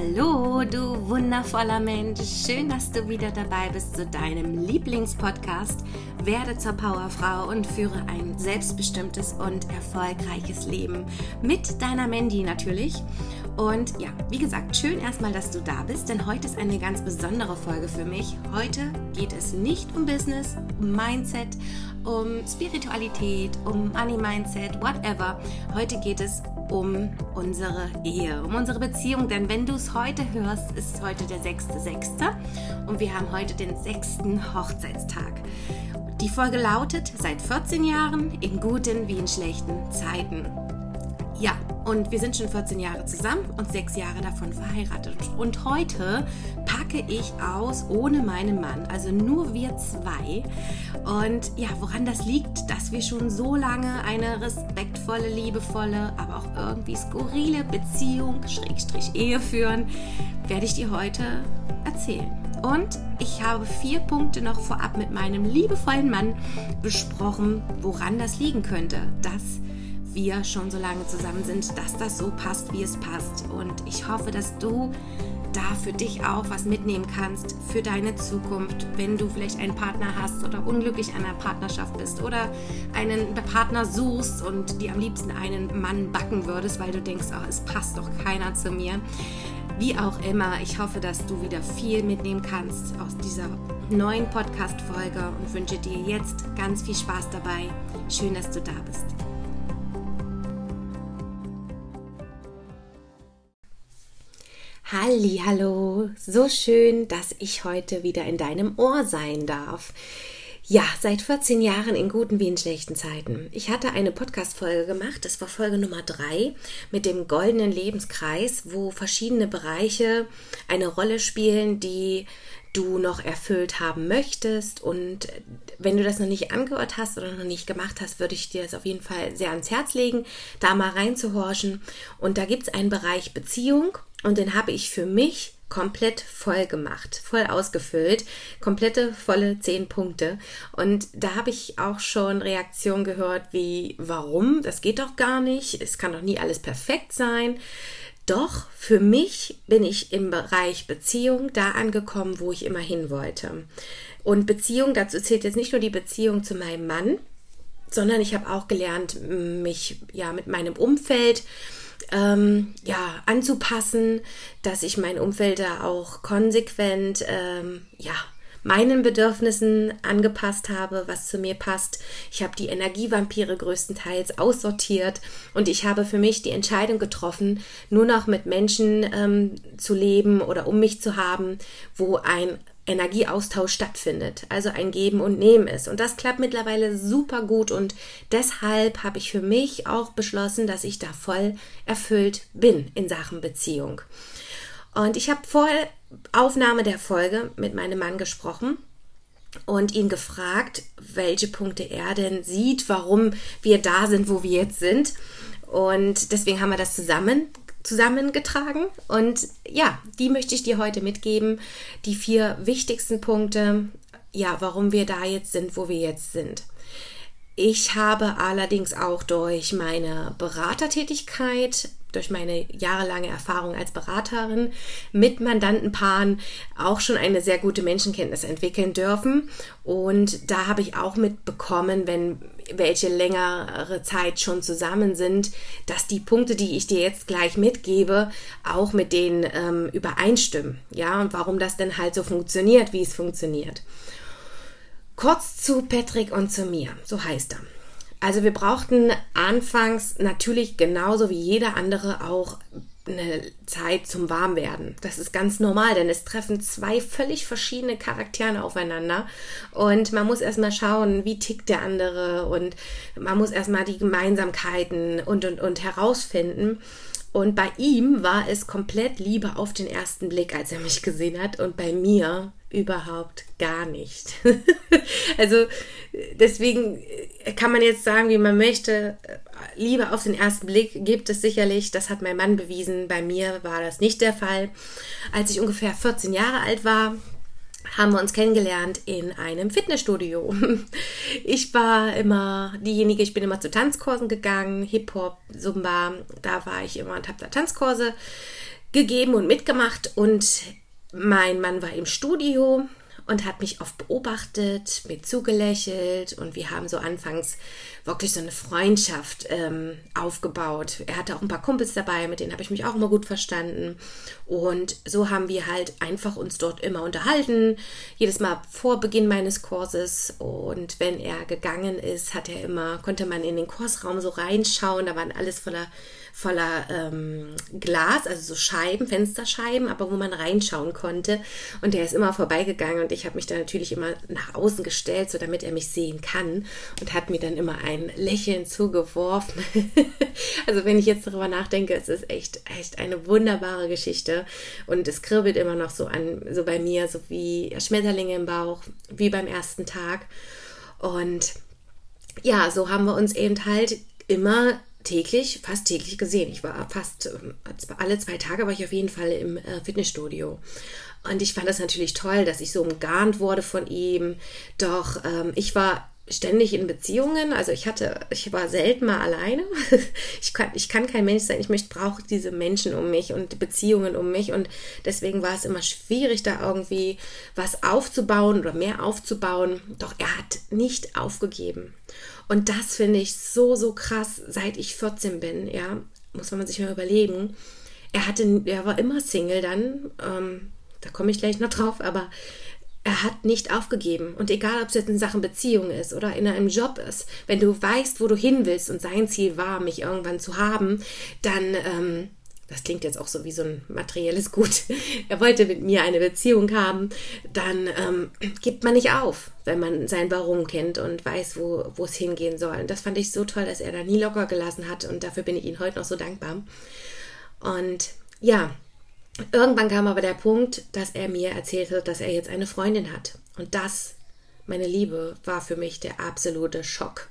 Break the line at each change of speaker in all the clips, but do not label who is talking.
Hallo, du wundervoller Mensch. Schön, dass du wieder dabei bist zu deinem Lieblingspodcast. Werde zur Powerfrau und führe ein selbstbestimmtes und erfolgreiches Leben. Mit deiner Mandy natürlich. Und ja, wie gesagt, schön erstmal, dass du da bist, denn heute ist eine ganz besondere Folge für mich. Heute geht es nicht um Business, um Mindset, um Spiritualität, um Money Mindset, whatever. Heute geht es um unsere Ehe, um unsere Beziehung. Denn wenn du es heute hörst, ist heute der 6.6. und wir haben heute den 6. Hochzeitstag. Die Folge lautet seit 14 Jahren in guten wie in schlechten Zeiten. Ja, und wir sind schon 14 Jahre zusammen und sechs Jahre davon verheiratet. Und heute packe ich aus ohne meinen Mann, also nur wir zwei. Und ja, woran das liegt, dass wir schon so lange eine respektvolle, liebevolle, aber auch irgendwie skurrile Beziehung, Schrägstrich Ehe führen, werde ich dir heute erzählen. Und ich habe vier Punkte noch vorab mit meinem liebevollen Mann besprochen, woran das liegen könnte, dass wir schon so lange zusammen sind, dass das so passt, wie es passt. Und ich hoffe, dass du da für dich auch was mitnehmen kannst für deine Zukunft, wenn du vielleicht einen Partner hast oder unglücklich an einer Partnerschaft bist oder einen Partner suchst und dir am liebsten einen Mann backen würdest, weil du denkst, oh, es passt doch keiner zu mir. Wie auch immer, ich hoffe, dass du wieder viel mitnehmen kannst aus dieser neuen Podcast-Folge und wünsche dir jetzt ganz viel Spaß dabei. Schön, dass du da bist. Halli, hallo, so schön, dass ich heute wieder in deinem Ohr sein darf. Ja, seit 14 Jahren in guten wie in schlechten Zeiten. Ich hatte eine Podcast-Folge gemacht, das war Folge Nummer 3 mit dem goldenen Lebenskreis, wo verschiedene Bereiche eine Rolle spielen, die du noch erfüllt haben möchtest. Und wenn du das noch nicht angehört hast oder noch nicht gemacht hast, würde ich dir das auf jeden Fall sehr ans Herz legen, da mal reinzuhorchen. Und da gibt es einen Bereich Beziehung und den habe ich für mich komplett voll gemacht, voll ausgefüllt, komplette volle zehn Punkte. Und da habe ich auch schon Reaktionen gehört wie, warum? Das geht doch gar nicht. Es kann doch nie alles perfekt sein. Doch für mich bin ich im Bereich Beziehung da angekommen, wo ich immer hin wollte. Und Beziehung, dazu zählt jetzt nicht nur die Beziehung zu meinem Mann, sondern ich habe auch gelernt, mich ja mit meinem Umfeld ähm, ja, anzupassen, dass ich mein Umfeld da auch konsequent ähm, ja, meinen Bedürfnissen angepasst habe, was zu mir passt. Ich habe die Energievampire größtenteils aussortiert und ich habe für mich die Entscheidung getroffen, nur noch mit Menschen ähm, zu leben oder um mich zu haben, wo ein Energieaustausch stattfindet, also ein Geben und Nehmen ist. Und das klappt mittlerweile super gut und deshalb habe ich für mich auch beschlossen, dass ich da voll erfüllt bin in Sachen Beziehung. Und ich habe vor Aufnahme der Folge mit meinem Mann gesprochen und ihn gefragt, welche Punkte er denn sieht, warum wir da sind, wo wir jetzt sind. Und deswegen haben wir das zusammen zusammengetragen. Und ja, die möchte ich dir heute mitgeben. Die vier wichtigsten Punkte, ja, warum wir da jetzt sind, wo wir jetzt sind. Ich habe allerdings auch durch meine Beratertätigkeit, durch meine jahrelange Erfahrung als Beraterin mit Mandantenpaaren auch schon eine sehr gute Menschenkenntnis entwickeln dürfen. Und da habe ich auch mitbekommen, wenn welche längere Zeit schon zusammen sind, dass die Punkte, die ich dir jetzt gleich mitgebe, auch mit denen ähm, übereinstimmen. Ja, und warum das denn halt so funktioniert, wie es funktioniert. Kurz zu Patrick und zu mir, so heißt er. Also wir brauchten anfangs natürlich genauso wie jeder andere auch eine Zeit zum Warmwerden. Das ist ganz normal, denn es treffen zwei völlig verschiedene Charaktere aufeinander und man muss erstmal schauen, wie tickt der andere und man muss erstmal die Gemeinsamkeiten und und und herausfinden. Und bei ihm war es komplett Liebe auf den ersten Blick, als er mich gesehen hat. Und bei mir überhaupt gar nicht. also deswegen kann man jetzt sagen, wie man möchte, Liebe auf den ersten Blick gibt es sicherlich. Das hat mein Mann bewiesen. Bei mir war das nicht der Fall. Als ich ungefähr 14 Jahre alt war, haben wir uns kennengelernt in einem Fitnessstudio. Ich war immer diejenige, ich bin immer zu Tanzkursen gegangen, Hip-Hop, Zumba, da war ich immer und habe da Tanzkurse gegeben und mitgemacht und mein Mann war im Studio und hat mich oft beobachtet, mir zugelächelt und wir haben so anfangs wirklich so eine Freundschaft ähm, aufgebaut. Er hatte auch ein paar Kumpels dabei, mit denen habe ich mich auch immer gut verstanden und so haben wir halt einfach uns dort immer unterhalten, jedes Mal vor Beginn meines Kurses und wenn er gegangen ist, hat er immer konnte man in den Kursraum so reinschauen, da waren alles voller voller ähm, Glas, also so Scheiben, Fensterscheiben, aber wo man reinschauen konnte. Und der ist immer vorbeigegangen und ich habe mich da natürlich immer nach außen gestellt, so damit er mich sehen kann und hat mir dann immer ein Lächeln zugeworfen. also wenn ich jetzt darüber nachdenke, es ist echt, echt eine wunderbare Geschichte und es kribbelt immer noch so an, so bei mir, so wie Schmetterlinge im Bauch, wie beim ersten Tag. Und ja, so haben wir uns eben halt immer täglich, fast täglich gesehen. Ich war fast ähm, alle zwei Tage war ich auf jeden Fall im äh, Fitnessstudio. Und ich fand das natürlich toll, dass ich so umgarnt wurde von ihm. Doch ähm, ich war ständig in Beziehungen. Also ich hatte, ich war selten mal alleine. Ich kann, ich kann kein Mensch sein. Ich möchte, brauche diese Menschen um mich und Beziehungen um mich. Und deswegen war es immer schwierig, da irgendwie was aufzubauen oder mehr aufzubauen. Doch er hat nicht aufgegeben. Und das finde ich so, so krass, seit ich 14 bin, ja, muss man sich mal überlegen. Er hatte, er war immer Single dann, ähm, da komme ich gleich noch drauf, aber er hat nicht aufgegeben. Und egal, ob es jetzt in Sachen Beziehung ist oder in einem Job ist, wenn du weißt, wo du hin willst und sein Ziel war, mich irgendwann zu haben, dann ähm, das klingt jetzt auch so wie so ein materielles Gut, er wollte mit mir eine Beziehung haben, dann ähm, gibt man nicht auf, wenn man sein Warum kennt und weiß, wo, es hingehen soll. Und das fand ich so toll, dass er da nie locker gelassen hat und dafür bin ich ihm heute noch so dankbar. Und ja, irgendwann kam aber der Punkt, dass er mir erzählte, dass er jetzt eine Freundin hat. Und das, meine Liebe, war für mich der absolute Schock.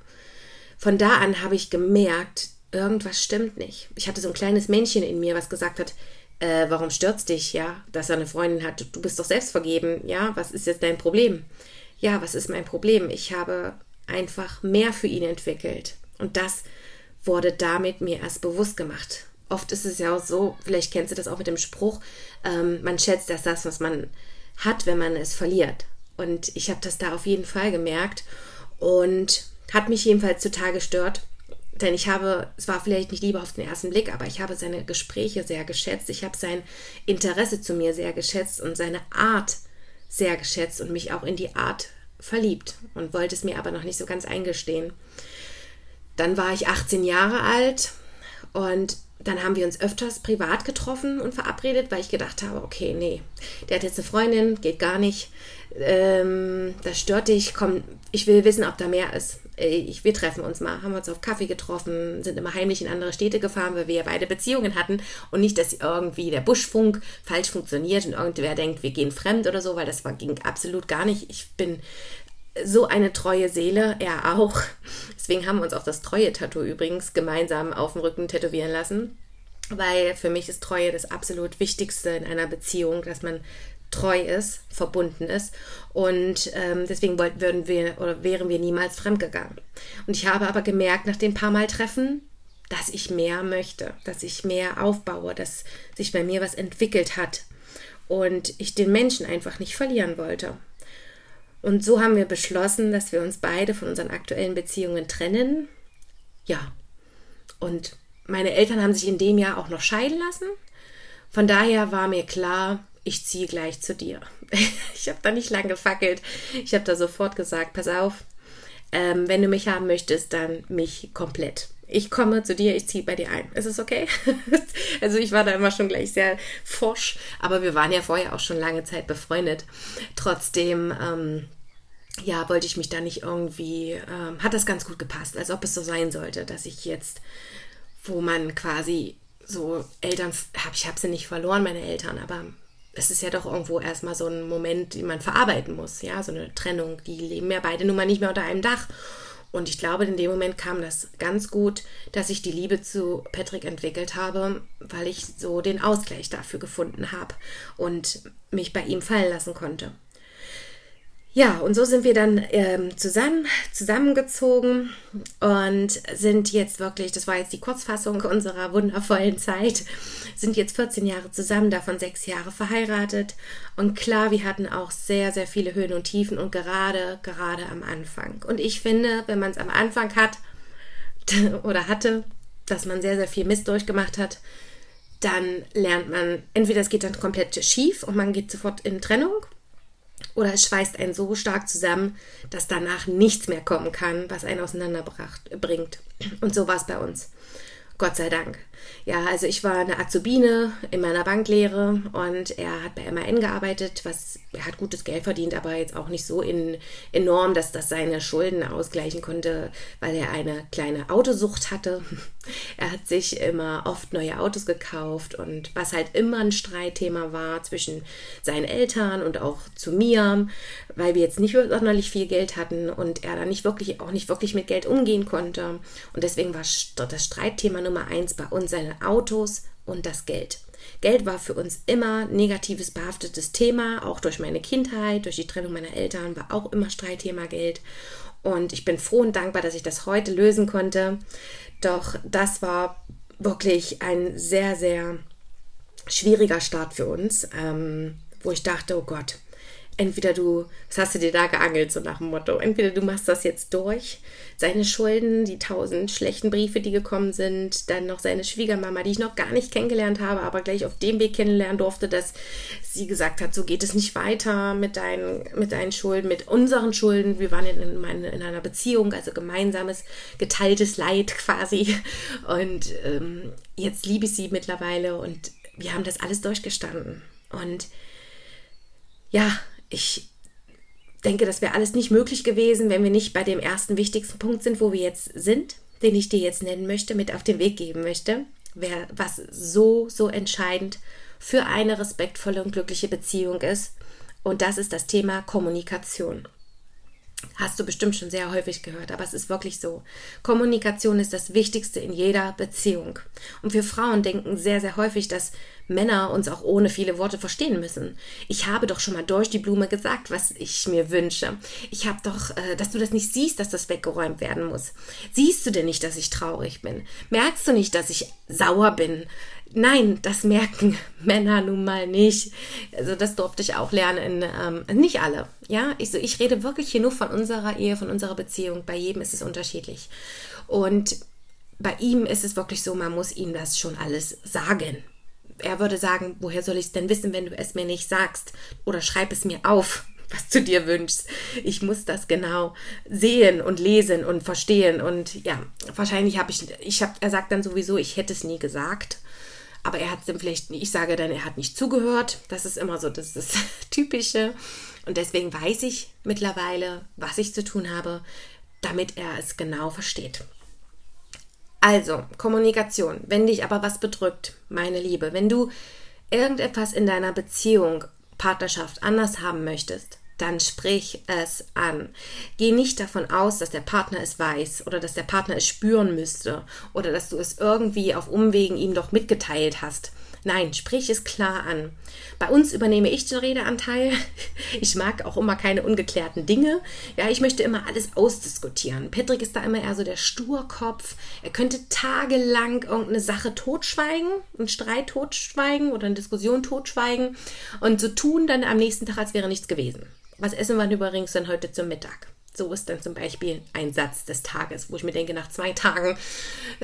Von da an habe ich gemerkt, irgendwas stimmt nicht. Ich hatte so ein kleines Männchen in mir, was gesagt hat, äh, warum stört's dich, ja, dass er eine Freundin hat? Du bist doch selbst vergeben, ja, was ist jetzt dein Problem? Ja, was ist mein Problem? Ich habe einfach mehr für ihn entwickelt. Und das wurde damit mir erst bewusst gemacht. Oft ist es ja auch so, vielleicht kennst du das auch mit dem Spruch, ähm, man schätzt erst das, was man hat, wenn man es verliert. Und ich habe das da auf jeden Fall gemerkt und hat mich jedenfalls total gestört. Denn ich habe, es war vielleicht nicht Liebe auf den ersten Blick, aber ich habe seine Gespräche sehr geschätzt. Ich habe sein Interesse zu mir sehr geschätzt und seine Art sehr geschätzt und mich auch in die Art verliebt und wollte es mir aber noch nicht so ganz eingestehen. Dann war ich 18 Jahre alt und dann haben wir uns öfters privat getroffen und verabredet, weil ich gedacht habe, okay, nee, der hat jetzt eine Freundin, geht gar nicht. Ähm, das stört dich, komm, ich will wissen, ob da mehr ist. Ich, wir treffen uns mal, haben uns auf Kaffee getroffen, sind immer heimlich in andere Städte gefahren, weil wir ja beide Beziehungen hatten und nicht, dass irgendwie der Buschfunk falsch funktioniert und irgendwer denkt, wir gehen fremd oder so, weil das war, ging absolut gar nicht. Ich bin so eine treue Seele, er auch. Deswegen haben wir uns auch das Treue-Tattoo übrigens gemeinsam auf dem Rücken tätowieren lassen. Weil für mich ist Treue das absolut Wichtigste in einer Beziehung, dass man treu ist, verbunden ist. Und ähm, deswegen wollten, würden wir oder wären wir niemals fremdgegangen. Und ich habe aber gemerkt, nach den paar Mal Treffen, dass ich mehr möchte, dass ich mehr aufbaue, dass sich bei mir was entwickelt hat und ich den Menschen einfach nicht verlieren wollte. Und so haben wir beschlossen, dass wir uns beide von unseren aktuellen Beziehungen trennen. Ja. Und meine Eltern haben sich in dem Jahr auch noch scheiden lassen. Von daher war mir klar, ich ziehe gleich zu dir. ich habe da nicht lange gefackelt. Ich habe da sofort gesagt, pass auf, ähm, wenn du mich haben möchtest, dann mich komplett. Ich komme zu dir, ich ziehe bei dir ein. Ist es okay? also ich war da immer schon gleich sehr forsch, aber wir waren ja vorher auch schon lange Zeit befreundet. Trotzdem, ähm, ja, wollte ich mich da nicht irgendwie, ähm, hat das ganz gut gepasst, als ob es so sein sollte, dass ich jetzt, wo man quasi so Eltern, hab, ich habe sie nicht verloren, meine Eltern, aber es ist ja doch irgendwo erstmal so ein Moment, den man verarbeiten muss, ja, so eine Trennung. Die leben ja beide nun mal nicht mehr unter einem Dach. Und ich glaube, in dem Moment kam das ganz gut, dass ich die Liebe zu Patrick entwickelt habe, weil ich so den Ausgleich dafür gefunden habe und mich bei ihm fallen lassen konnte. Ja, und so sind wir dann ähm, zusammen, zusammengezogen und sind jetzt wirklich, das war jetzt die Kurzfassung unserer wundervollen Zeit, sind jetzt 14 Jahre zusammen, davon sechs Jahre verheiratet. Und klar, wir hatten auch sehr, sehr viele Höhen und Tiefen und gerade, gerade am Anfang. Und ich finde, wenn man es am Anfang hat oder hatte, dass man sehr, sehr viel Mist durchgemacht hat, dann lernt man, entweder es geht dann komplett schief und man geht sofort in Trennung oder es schweißt einen so stark zusammen, dass danach nichts mehr kommen kann, was einen auseinanderbringt. Und so war es bei uns. Gott sei Dank. Ja, also ich war eine Azubine in meiner Banklehre und er hat bei MAN gearbeitet, was er hat gutes Geld verdient, aber jetzt auch nicht so in, enorm, dass das seine Schulden ausgleichen konnte, weil er eine kleine Autosucht hatte. Er hat sich immer oft neue Autos gekauft und was halt immer ein Streitthema war zwischen seinen Eltern und auch zu mir, weil wir jetzt nicht sonderlich viel Geld hatten und er dann nicht wirklich auch nicht wirklich mit Geld umgehen konnte und deswegen war das Streitthema Nummer eins bei uns seine Autos und das Geld. Geld war für uns immer negatives behaftetes Thema, auch durch meine Kindheit, durch die Trennung meiner Eltern war auch immer Streitthema Geld. Und ich bin froh und dankbar, dass ich das heute lösen konnte. Doch das war wirklich ein sehr, sehr schwieriger Start für uns, ähm, wo ich dachte, oh Gott, entweder du, was hast du dir da geangelt, so nach dem Motto, entweder du machst das jetzt durch, seine Schulden, die tausend schlechten Briefe, die gekommen sind, dann noch seine Schwiegermama, die ich noch gar nicht kennengelernt habe, aber gleich auf dem Weg kennenlernen durfte, dass sie gesagt hat, so geht es nicht weiter mit deinen, mit deinen Schulden, mit unseren Schulden. Wir waren in, in, in einer Beziehung, also gemeinsames, geteiltes Leid quasi. Und ähm, jetzt liebe ich sie mittlerweile und wir haben das alles durchgestanden. Und ja, ich denke, das wäre alles nicht möglich gewesen, wenn wir nicht bei dem ersten wichtigsten Punkt sind, wo wir jetzt sind, den ich dir jetzt nennen möchte, mit auf den Weg geben möchte, wer, was so, so entscheidend für eine respektvolle und glückliche Beziehung ist. Und das ist das Thema Kommunikation. Hast du bestimmt schon sehr häufig gehört, aber es ist wirklich so. Kommunikation ist das Wichtigste in jeder Beziehung. Und wir Frauen denken sehr, sehr häufig, dass Männer uns auch ohne viele Worte verstehen müssen. Ich habe doch schon mal durch die Blume gesagt, was ich mir wünsche. Ich habe doch, äh, dass du das nicht siehst, dass das weggeräumt werden muss. Siehst du denn nicht, dass ich traurig bin? Merkst du nicht, dass ich sauer bin? Nein, das merken Männer nun mal nicht. Also das durfte ich auch lernen. In, ähm, nicht alle. Ja, ich, so, ich rede wirklich hier nur von unserer Ehe, von unserer Beziehung. Bei jedem ist es unterschiedlich. Und bei ihm ist es wirklich so, man muss ihm das schon alles sagen. Er würde sagen, woher soll ich es denn wissen, wenn du es mir nicht sagst? Oder schreib es mir auf, was du dir wünschst. Ich muss das genau sehen und lesen und verstehen. Und ja, wahrscheinlich habe ich, ich habe, er sagt dann sowieso, ich hätte es nie gesagt aber er hat es dann vielleicht, ich sage dann, er hat nicht zugehört. Das ist immer so das, ist das Typische. Und deswegen weiß ich mittlerweile, was ich zu tun habe, damit er es genau versteht. Also, Kommunikation. Wenn dich aber was bedrückt, meine Liebe, wenn du irgendetwas in deiner Beziehung, Partnerschaft anders haben möchtest, dann sprich es an. Geh nicht davon aus, dass der Partner es weiß oder dass der Partner es spüren müsste oder dass du es irgendwie auf Umwegen ihm doch mitgeteilt hast. Nein, sprich es klar an. Bei uns übernehme ich den Redeanteil. Ich mag auch immer keine ungeklärten Dinge. Ja, ich möchte immer alles ausdiskutieren. Patrick ist da immer eher so der Sturkopf. Er könnte tagelang irgendeine Sache totschweigen, einen Streit totschweigen oder eine Diskussion totschweigen und so tun dann am nächsten Tag, als wäre nichts gewesen. Was essen wir übrigens dann heute zum Mittag? So ist dann zum Beispiel ein Satz des Tages, wo ich mir denke, nach zwei Tagen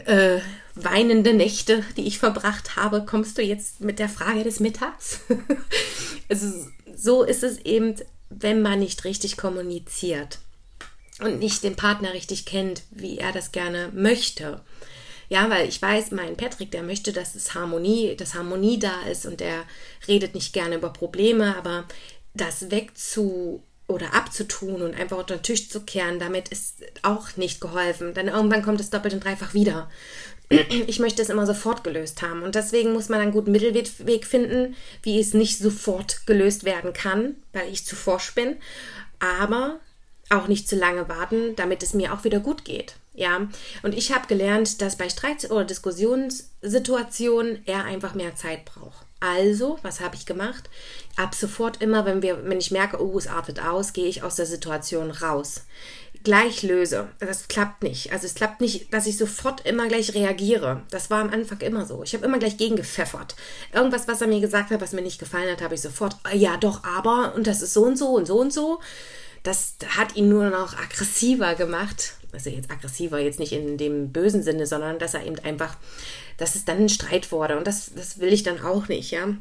äh, weinende Nächte, die ich verbracht habe, kommst du jetzt mit der Frage des Mittags? also so ist es eben, wenn man nicht richtig kommuniziert und nicht den Partner richtig kennt, wie er das gerne möchte. Ja, weil ich weiß, mein Patrick, der möchte, dass es Harmonie, dass Harmonie da ist und der redet nicht gerne über Probleme, aber das wegzu oder abzutun und einfach unter den Tisch zu kehren, damit ist auch nicht geholfen. Dann irgendwann kommt es doppelt und dreifach wieder. Ich möchte es immer sofort gelöst haben. Und deswegen muss man einen guten Mittelweg finden, wie es nicht sofort gelöst werden kann, weil ich zu forsch bin. Aber auch nicht zu lange warten, damit es mir auch wieder gut geht. Ja, und ich habe gelernt, dass bei Streit- oder Diskussionssituationen er einfach mehr Zeit braucht. Also, was habe ich gemacht? Ab sofort immer, wenn wir, wenn ich merke, oh, es artet aus, gehe ich aus der Situation raus. gleich löse. Das klappt nicht. Also es klappt nicht, dass ich sofort immer gleich reagiere. Das war am Anfang immer so. Ich habe immer gleich gegengepfeffert. Irgendwas, was er mir gesagt hat, was mir nicht gefallen hat, habe ich sofort, äh, ja doch, aber, und das ist so und so und so und so. Das hat ihn nur noch aggressiver gemacht. Also jetzt aggressiver, jetzt nicht in dem bösen Sinne, sondern dass er eben einfach, dass es dann ein Streit wurde. Und das, das will ich dann auch nicht, ja.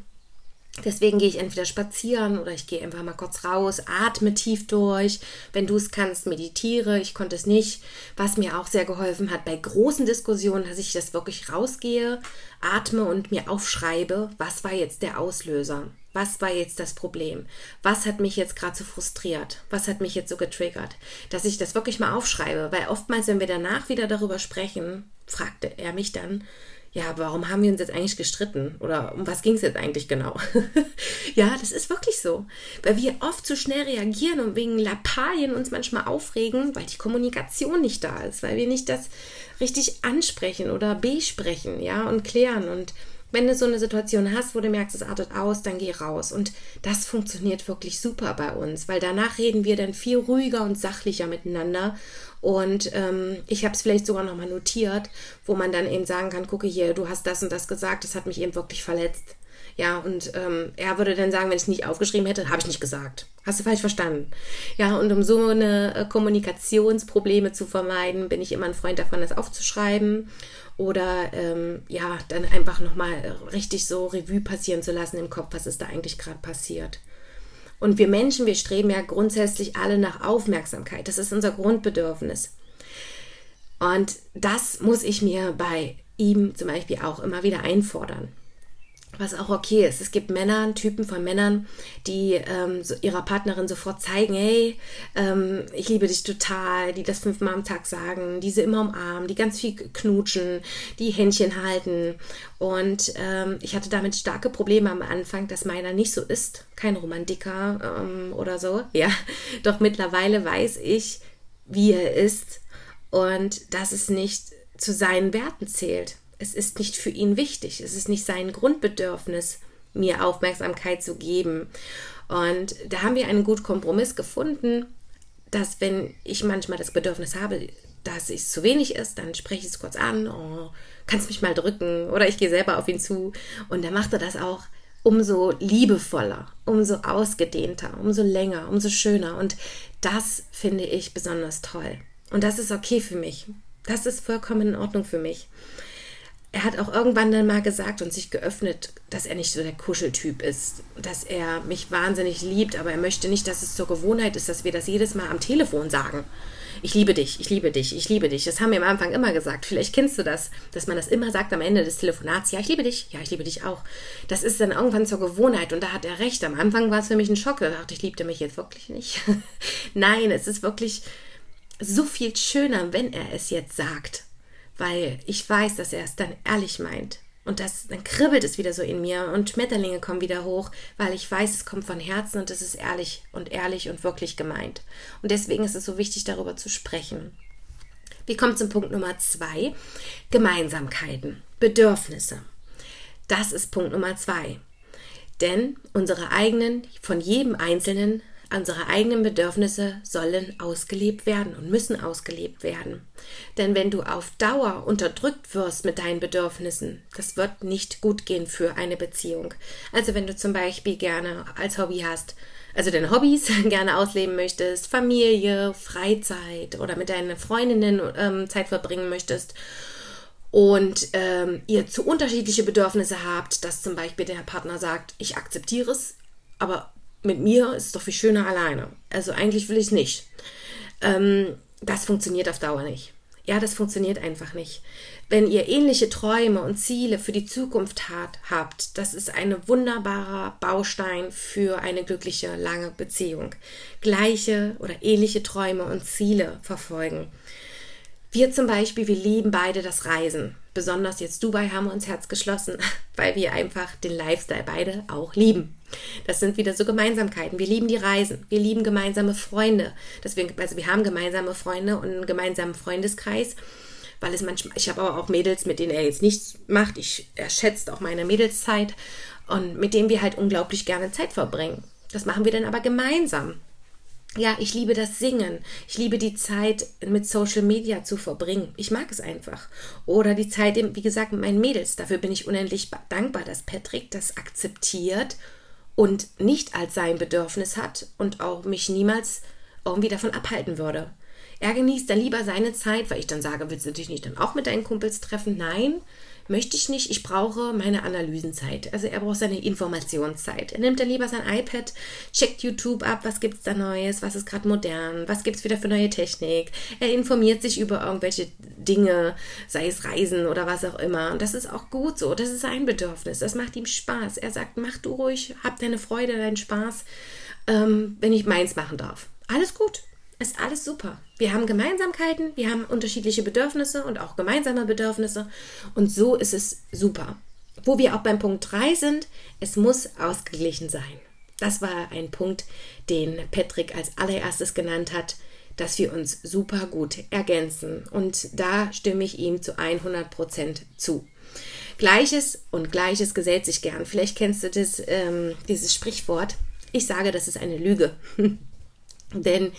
Deswegen gehe ich entweder spazieren oder ich gehe einfach mal kurz raus, atme tief durch. Wenn du es kannst, meditiere. Ich konnte es nicht. Was mir auch sehr geholfen hat bei großen Diskussionen, dass ich das wirklich rausgehe, atme und mir aufschreibe, was war jetzt der Auslöser? Was war jetzt das Problem? Was hat mich jetzt gerade so frustriert? Was hat mich jetzt so getriggert? Dass ich das wirklich mal aufschreibe, weil oftmals, wenn wir danach wieder darüber sprechen, fragte er mich dann, ja, warum haben wir uns jetzt eigentlich gestritten? Oder um was ging es jetzt eigentlich genau? ja, das ist wirklich so. Weil wir oft zu schnell reagieren und wegen Lappalien uns manchmal aufregen, weil die Kommunikation nicht da ist, weil wir nicht das richtig ansprechen oder besprechen, ja, und klären. Und wenn du so eine Situation hast, wo du merkst, es artet aus, dann geh raus. Und das funktioniert wirklich super bei uns, weil danach reden wir dann viel ruhiger und sachlicher miteinander. Und ähm, ich habe es vielleicht sogar nochmal notiert, wo man dann eben sagen kann, gucke hier, du hast das und das gesagt, das hat mich eben wirklich verletzt. Ja, und ähm, er würde dann sagen, wenn ich es nicht aufgeschrieben hätte, habe ich nicht gesagt. Hast du falsch verstanden? Ja, und um so eine äh, Kommunikationsprobleme zu vermeiden, bin ich immer ein Freund davon, das aufzuschreiben oder ähm, ja, dann einfach nochmal richtig so Revue passieren zu lassen im Kopf, was ist da eigentlich gerade passiert. Und wir Menschen, wir streben ja grundsätzlich alle nach Aufmerksamkeit. Das ist unser Grundbedürfnis. Und das muss ich mir bei ihm zum Beispiel auch immer wieder einfordern was auch okay ist. Es gibt Männer, Typen von Männern, die ähm, so ihrer Partnerin sofort zeigen, hey, ähm, ich liebe dich total, die das fünfmal am Tag sagen, die sie immer umarmen, die ganz viel knutschen, die Händchen halten. Und ähm, ich hatte damit starke Probleme am Anfang, dass meiner nicht so ist, kein Romantiker ähm, oder so. Ja, doch mittlerweile weiß ich, wie er ist und dass es nicht zu seinen Werten zählt es ist nicht für ihn wichtig, es ist nicht sein Grundbedürfnis, mir Aufmerksamkeit zu geben. Und da haben wir einen guten Kompromiss gefunden, dass wenn ich manchmal das Bedürfnis habe, dass es zu wenig ist, dann spreche ich es kurz an, oh, kannst mich mal drücken? Oder ich gehe selber auf ihn zu. Und dann macht er das auch umso liebevoller, umso ausgedehnter, umso länger, umso schöner. Und das finde ich besonders toll. Und das ist okay für mich. Das ist vollkommen in Ordnung für mich er hat auch irgendwann dann mal gesagt und sich geöffnet, dass er nicht so der Kuscheltyp ist, dass er mich wahnsinnig liebt, aber er möchte nicht, dass es zur Gewohnheit ist, dass wir das jedes Mal am Telefon sagen. Ich liebe dich, ich liebe dich, ich liebe dich. Das haben wir am Anfang immer gesagt. Vielleicht kennst du das, dass man das immer sagt am Ende des Telefonats. Ja, ich liebe dich. Ja, ich liebe dich auch. Das ist dann irgendwann zur Gewohnheit und da hat er recht. Am Anfang war es für mich ein Schock. Da dachte ich, liebte mich jetzt wirklich nicht. Nein, es ist wirklich so viel schöner, wenn er es jetzt sagt weil ich weiß, dass er es dann ehrlich meint. Und das, dann kribbelt es wieder so in mir und Schmetterlinge kommen wieder hoch, weil ich weiß, es kommt von Herzen und es ist ehrlich und ehrlich und wirklich gemeint. Und deswegen ist es so wichtig, darüber zu sprechen. Wir kommen zum Punkt Nummer zwei. Gemeinsamkeiten, Bedürfnisse. Das ist Punkt Nummer zwei. Denn unsere eigenen, von jedem Einzelnen Unsere eigenen Bedürfnisse sollen ausgelebt werden und müssen ausgelebt werden. Denn wenn du auf Dauer unterdrückt wirst mit deinen Bedürfnissen, das wird nicht gut gehen für eine Beziehung. Also wenn du zum Beispiel gerne als Hobby hast, also deine Hobbys gerne ausleben möchtest, Familie, Freizeit oder mit deinen Freundinnen ähm, Zeit verbringen möchtest und ähm, ihr zu unterschiedliche Bedürfnisse habt, dass zum Beispiel der Partner sagt, ich akzeptiere es, aber mit mir ist es doch viel schöner alleine. Also eigentlich will ich es nicht. Ähm, das funktioniert auf Dauer nicht. Ja, das funktioniert einfach nicht. Wenn ihr ähnliche Träume und Ziele für die Zukunft hat, habt, das ist ein wunderbarer Baustein für eine glückliche, lange Beziehung. Gleiche oder ähnliche Träume und Ziele verfolgen. Wir zum Beispiel, wir lieben beide das Reisen. Besonders jetzt Dubai haben wir uns Herz geschlossen, weil wir einfach den Lifestyle beide auch lieben. Das sind wieder so Gemeinsamkeiten. Wir lieben die Reisen. Wir lieben gemeinsame Freunde. Deswegen, also wir haben gemeinsame Freunde und einen gemeinsamen Freundeskreis, weil es manchmal, ich habe aber auch Mädels, mit denen er jetzt nichts macht. Ich, er schätzt auch meine Mädelszeit und mit denen wir halt unglaublich gerne Zeit verbringen. Das machen wir dann aber gemeinsam. Ja, ich liebe das Singen. Ich liebe die Zeit mit Social Media zu verbringen. Ich mag es einfach. Oder die Zeit, wie gesagt, mit meinen Mädels. Dafür bin ich unendlich dankbar, dass Patrick das akzeptiert und nicht als sein Bedürfnis hat und auch mich niemals irgendwie davon abhalten würde. Er genießt dann lieber seine Zeit, weil ich dann sage, willst du dich nicht dann auch mit deinen Kumpels treffen? Nein, möchte ich nicht. Ich brauche meine Analysenzeit. Also er braucht seine Informationszeit. Er nimmt dann lieber sein iPad, checkt YouTube ab, was gibt es da Neues, was ist gerade modern, was gibt es wieder für neue Technik. Er informiert sich über irgendwelche Dinge, sei es Reisen oder was auch immer. Und das ist auch gut so. Das ist sein Bedürfnis. Das macht ihm Spaß. Er sagt, mach du ruhig, hab deine Freude, deinen Spaß, ähm, wenn ich meins machen darf. Alles gut ist alles super. Wir haben Gemeinsamkeiten, wir haben unterschiedliche Bedürfnisse und auch gemeinsame Bedürfnisse und so ist es super. Wo wir auch beim Punkt 3 sind, es muss ausgeglichen sein. Das war ein Punkt, den Patrick als allererstes genannt hat, dass wir uns super gut ergänzen. Und da stimme ich ihm zu 100 Prozent zu. Gleiches und Gleiches gesellt sich gern. Vielleicht kennst du das, ähm, dieses Sprichwort. Ich sage, das ist eine Lüge. Denn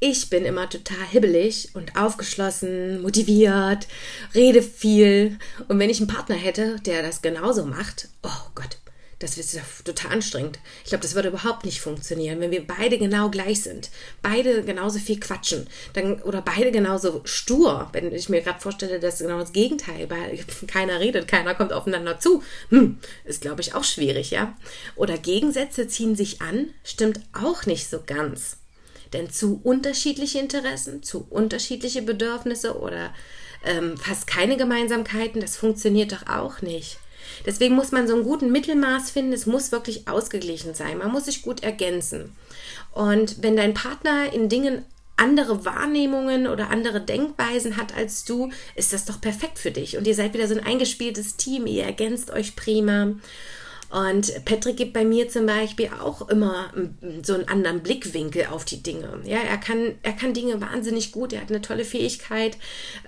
ich bin immer total hibbelig und aufgeschlossen, motiviert, rede viel. Und wenn ich einen Partner hätte, der das genauso macht, oh Gott, das wäre total anstrengend. Ich glaube, das würde überhaupt nicht funktionieren, wenn wir beide genau gleich sind. Beide genauso viel quatschen. Dann, oder beide genauso stur. Wenn ich mir gerade vorstelle, dass genau das Gegenteil, weil keiner redet, keiner kommt aufeinander zu. Hm, ist, glaube ich, auch schwierig, ja. Oder Gegensätze ziehen sich an, stimmt auch nicht so ganz. Denn zu unterschiedliche Interessen, zu unterschiedliche Bedürfnisse oder ähm, fast keine Gemeinsamkeiten, das funktioniert doch auch nicht. Deswegen muss man so einen guten Mittelmaß finden. Es muss wirklich ausgeglichen sein. Man muss sich gut ergänzen. Und wenn dein Partner in Dingen andere Wahrnehmungen oder andere Denkweisen hat als du, ist das doch perfekt für dich. Und ihr seid wieder so ein eingespieltes Team. Ihr ergänzt euch prima. Und Patrick gibt bei mir zum Beispiel auch immer so einen anderen Blickwinkel auf die Dinge. Ja, er kann, er kann Dinge wahnsinnig gut. Er hat eine tolle Fähigkeit,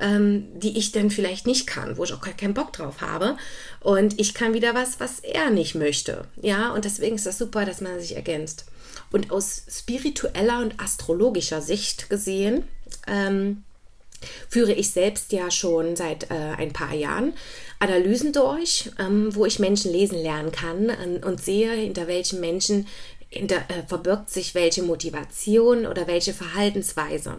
ähm, die ich dann vielleicht nicht kann, wo ich auch keinen Bock drauf habe. Und ich kann wieder was, was er nicht möchte. Ja, und deswegen ist das super, dass man sich ergänzt. Und aus spiritueller und astrologischer Sicht gesehen, ähm, führe ich selbst ja schon seit äh, ein paar Jahren Analysen durch, ähm, wo ich Menschen lesen lernen kann äh, und sehe, hinter welchen Menschen hinter, äh, verbirgt sich welche Motivation oder welche Verhaltensweise.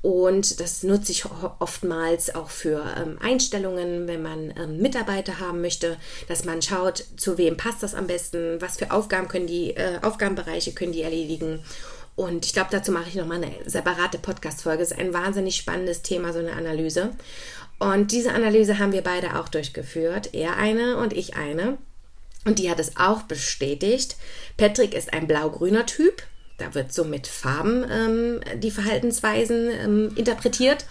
Und das nutze ich oftmals auch für ähm, Einstellungen, wenn man ähm, Mitarbeiter haben möchte, dass man schaut, zu wem passt das am besten, was für Aufgaben können die, äh, Aufgabenbereiche können die erledigen und ich glaube, dazu mache ich nochmal eine separate Podcast-Folge. Es ist ein wahnsinnig spannendes Thema, so eine Analyse. Und diese Analyse haben wir beide auch durchgeführt. Er eine und ich eine. Und die hat es auch bestätigt. Patrick ist ein blau-grüner Typ. Da wird so mit Farben ähm, die Verhaltensweisen ähm, interpretiert.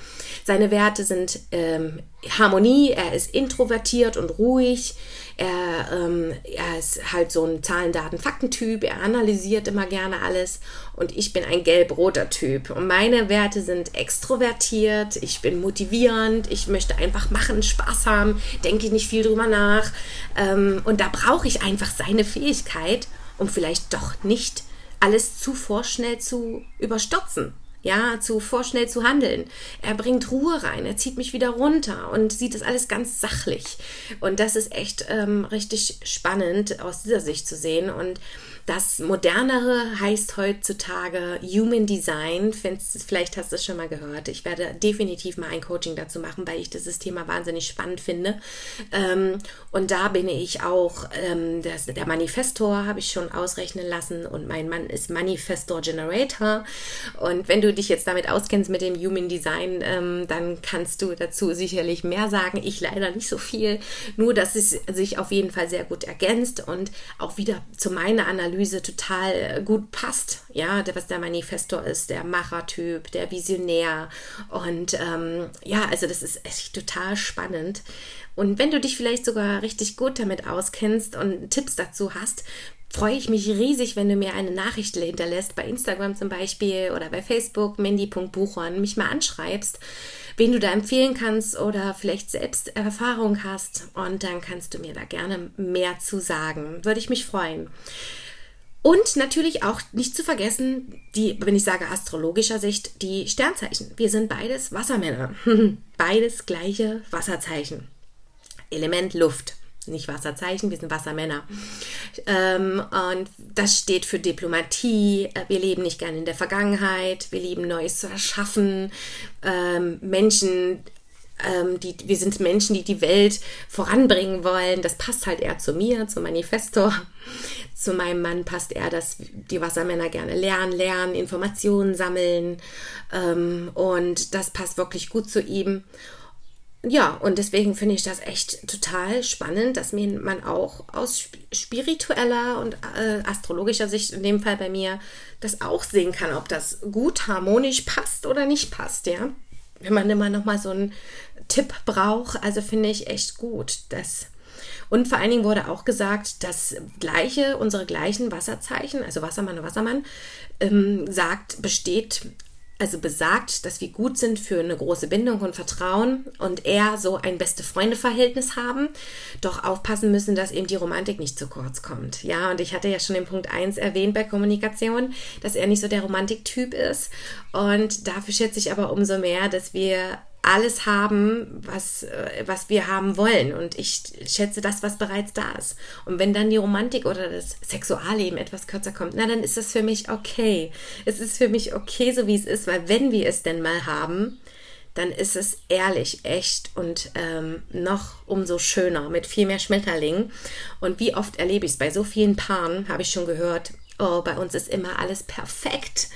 Seine Werte sind ähm, Harmonie, er ist introvertiert und ruhig, er, ähm, er ist halt so ein Zahlen, Daten, Faktentyp, er analysiert immer gerne alles. Und ich bin ein gelb-roter Typ. Und meine Werte sind extrovertiert, ich bin motivierend, ich möchte einfach machen, Spaß haben, denke nicht viel drüber nach. Ähm, und da brauche ich einfach seine Fähigkeit, um vielleicht doch nicht alles zu vorschnell zu überstürzen ja, zu vorschnell zu handeln. Er bringt Ruhe rein, er zieht mich wieder runter und sieht das alles ganz sachlich. Und das ist echt ähm, richtig spannend aus dieser Sicht zu sehen. Und das Modernere heißt heutzutage Human Design. Vielleicht hast du es schon mal gehört. Ich werde definitiv mal ein Coaching dazu machen, weil ich dieses Thema wahnsinnig spannend finde. Ähm, und da bin ich auch, ähm, der Manifestor habe ich schon ausrechnen lassen und mein Mann ist Manifestor Generator. Und wenn du dich jetzt damit auskennst mit dem Human Design, ähm, dann kannst du dazu sicherlich mehr sagen. Ich leider nicht so viel. Nur, dass es sich auf jeden Fall sehr gut ergänzt und auch wieder zu meiner Analyse Analyse total äh, gut passt. Ja, was der Manifestor ist, der Machertyp, der Visionär. Und ähm, ja, also das ist echt total spannend. Und wenn du dich vielleicht sogar richtig gut damit auskennst und Tipps dazu hast, freue ich mich riesig, wenn du mir eine Nachricht hinterlässt, bei Instagram zum Beispiel oder bei Facebook, mindy.buchhorn, mich mal anschreibst, wen du da empfehlen kannst oder vielleicht selbst Erfahrung hast. Und dann kannst du mir da gerne mehr zu sagen. Würde ich mich freuen. Und natürlich auch nicht zu vergessen, die, wenn ich sage astrologischer Sicht, die Sternzeichen. Wir sind beides Wassermänner. beides gleiche Wasserzeichen. Element Luft. Nicht Wasserzeichen, wir sind Wassermänner. Ähm, und das steht für Diplomatie. Wir leben nicht gerne in der Vergangenheit. Wir lieben Neues zu erschaffen. Ähm, Menschen ähm, die, wir sind Menschen, die die Welt voranbringen wollen. Das passt halt eher zu mir, zu Manifestor. Zu meinem Mann passt eher, dass die Wassermänner gerne lernen, lernen, Informationen sammeln. Ähm, und das passt wirklich gut zu ihm. Ja, und deswegen finde ich das echt total spannend, dass man auch aus spiritueller und äh, astrologischer Sicht, in dem Fall bei mir, das auch sehen kann, ob das gut harmonisch passt oder nicht passt, ja. Wenn man immer noch mal so einen Tipp braucht, also finde ich echt gut, dass und vor allen Dingen wurde auch gesagt, dass gleiche, unsere gleichen Wasserzeichen, also Wassermann und Wassermann, ähm, sagt, besteht also besagt, dass wir gut sind für eine große Bindung und Vertrauen und eher so ein beste Freunde-Verhältnis haben, doch aufpassen müssen, dass eben die Romantik nicht zu kurz kommt. Ja, und ich hatte ja schon den Punkt 1 erwähnt bei Kommunikation, dass er nicht so der Romantiktyp ist und dafür schätze ich aber umso mehr, dass wir alles haben, was, äh, was wir haben wollen. Und ich schätze das, was bereits da ist. Und wenn dann die Romantik oder das Sexualleben etwas kürzer kommt, na, dann ist das für mich okay. Es ist für mich okay, so wie es ist, weil wenn wir es denn mal haben, dann ist es ehrlich, echt und ähm, noch umso schöner mit viel mehr Schmetterlingen. Und wie oft erlebe ich es bei so vielen Paaren, habe ich schon gehört, oh, bei uns ist immer alles perfekt.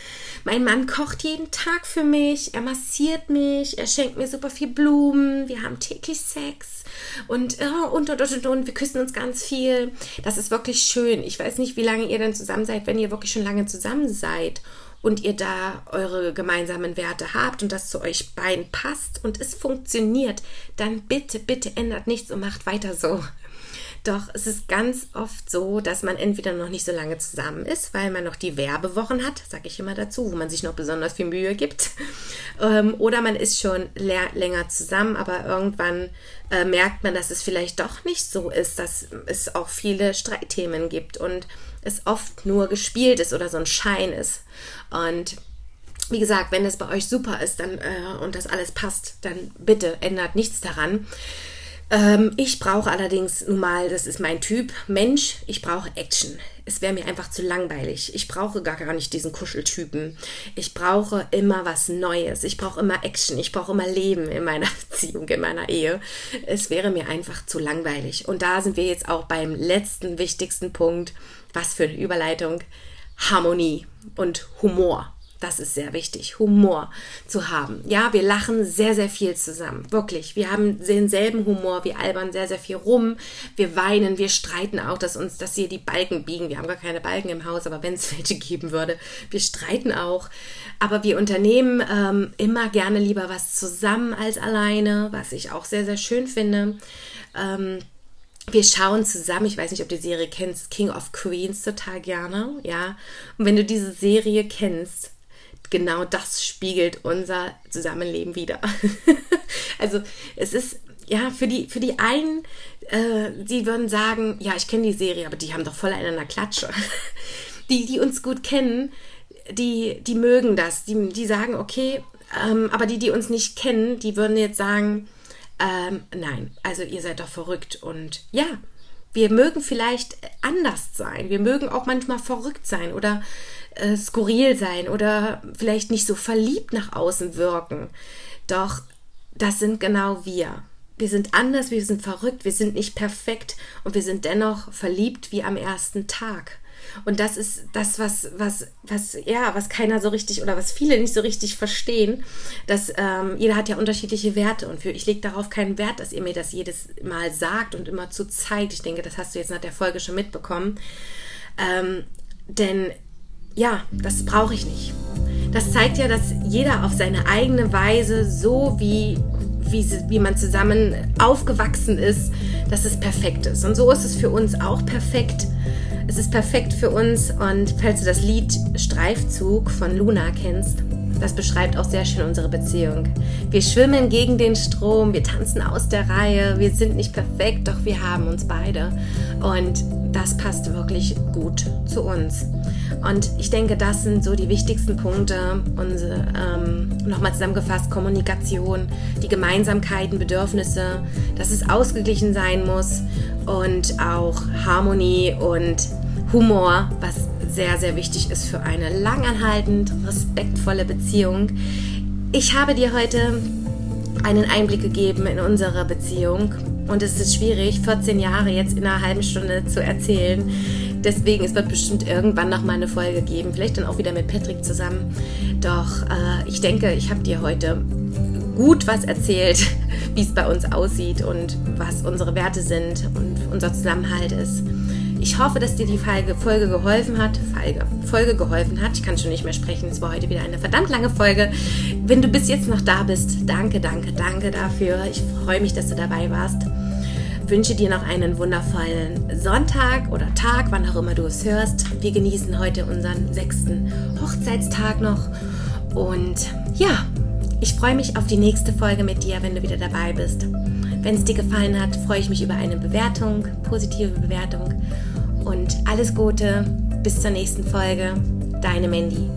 Mein Mann kocht jeden Tag für mich, er massiert mich, er schenkt mir super viel Blumen, wir haben täglich Sex und, oh, und, und, und, und, wir küssen uns ganz viel. Das ist wirklich schön. Ich weiß nicht, wie lange ihr denn zusammen seid, wenn ihr wirklich schon lange zusammen seid und ihr da eure gemeinsamen Werte habt und das zu euch beiden passt und es funktioniert, dann bitte, bitte ändert nichts und macht weiter so. Doch es ist ganz oft so, dass man entweder noch nicht so lange zusammen ist, weil man noch die Werbewochen hat, sage ich immer dazu, wo man sich noch besonders viel Mühe gibt. Ähm, oder man ist schon länger zusammen, aber irgendwann äh, merkt man, dass es vielleicht doch nicht so ist, dass es auch viele Streitthemen gibt und es oft nur gespielt ist oder so ein Schein ist. Und wie gesagt, wenn es bei euch super ist dann, äh, und das alles passt, dann bitte ändert nichts daran. Ähm, ich brauche allerdings nun mal, das ist mein Typ, Mensch, ich brauche Action. Es wäre mir einfach zu langweilig. Ich brauche gar, gar nicht diesen Kuscheltypen. Ich brauche immer was Neues. Ich brauche immer Action. Ich brauche immer Leben in meiner Beziehung, in meiner Ehe. Es wäre mir einfach zu langweilig. Und da sind wir jetzt auch beim letzten wichtigsten Punkt. Was für eine Überleitung. Harmonie und Humor. Das ist sehr wichtig, Humor zu haben. Ja, wir lachen sehr, sehr viel zusammen. Wirklich. Wir haben denselben Humor, wir albern sehr, sehr viel rum. Wir weinen, wir streiten auch, dass uns, dass hier die Balken biegen. Wir haben gar keine Balken im Haus, aber wenn es welche geben würde, wir streiten auch. Aber wir unternehmen ähm, immer gerne lieber was zusammen als alleine, was ich auch sehr, sehr schön finde. Ähm, wir schauen zusammen, ich weiß nicht, ob du die Serie kennst, King of Queens total gerne, ja. Und wenn du diese Serie kennst, genau das spiegelt unser Zusammenleben wieder. also es ist ja für die für die einen, äh, die würden sagen, ja ich kenne die Serie, aber die haben doch voll einen an der Klatsche. Die die uns gut kennen, die die mögen das, die die sagen okay, ähm, aber die die uns nicht kennen, die würden jetzt sagen ähm, nein, also ihr seid doch verrückt und ja, wir mögen vielleicht anders sein. Wir mögen auch manchmal verrückt sein oder äh, skurril sein oder vielleicht nicht so verliebt nach außen wirken. Doch das sind genau wir. Wir sind anders, wir sind verrückt, wir sind nicht perfekt und wir sind dennoch verliebt wie am ersten Tag. Und das ist das, was, was, was, ja, was keiner so richtig oder was viele nicht so richtig verstehen. Dass ähm, jeder hat ja unterschiedliche Werte und für ich lege darauf keinen Wert, dass ihr mir das jedes Mal sagt und immer zu zeigt. Ich denke, das hast du jetzt nach der Folge schon mitbekommen. Ähm, denn ja, das brauche ich nicht. Das zeigt ja, dass jeder auf seine eigene Weise, so wie, wie, wie man zusammen aufgewachsen ist, dass es perfekt ist. Und so ist es für uns auch perfekt. Es ist perfekt für uns. Und falls du das Lied Streifzug von Luna kennst, das beschreibt auch sehr schön unsere Beziehung. Wir schwimmen gegen den Strom, wir tanzen aus der Reihe, wir sind nicht perfekt, doch wir haben uns beide. Und das passt wirklich gut zu uns. Und ich denke, das sind so die wichtigsten Punkte. Unsere, ähm, nochmal zusammengefasst, Kommunikation, die Gemeinsamkeiten, Bedürfnisse, dass es ausgeglichen sein muss und auch Harmonie und Humor, was sehr, sehr wichtig ist für eine langanhaltend respektvolle Beziehung. Ich habe dir heute einen Einblick gegeben in unsere Beziehung und es ist schwierig, 14 Jahre jetzt in einer halben Stunde zu erzählen. Deswegen, es wird bestimmt irgendwann noch mal eine Folge geben, vielleicht dann auch wieder mit Patrick zusammen. Doch äh, ich denke, ich habe dir heute gut was erzählt, wie es bei uns aussieht und was unsere Werte sind und unser Zusammenhalt ist. Ich hoffe, dass dir die Folge geholfen hat. Folge, Folge geholfen hat. Ich kann schon nicht mehr sprechen. Es war heute wieder eine verdammt lange Folge. Wenn du bis jetzt noch da bist, danke, danke, danke dafür. Ich freue mich, dass du dabei warst. Wünsche dir noch einen wundervollen Sonntag oder Tag, wann auch immer du es hörst. Wir genießen heute unseren sechsten Hochzeitstag noch. Und ja, ich freue mich auf die nächste Folge mit dir, wenn du wieder dabei bist. Wenn es dir gefallen hat, freue ich mich über eine Bewertung, positive Bewertung. Und alles Gute, bis zur nächsten Folge. Deine Mandy.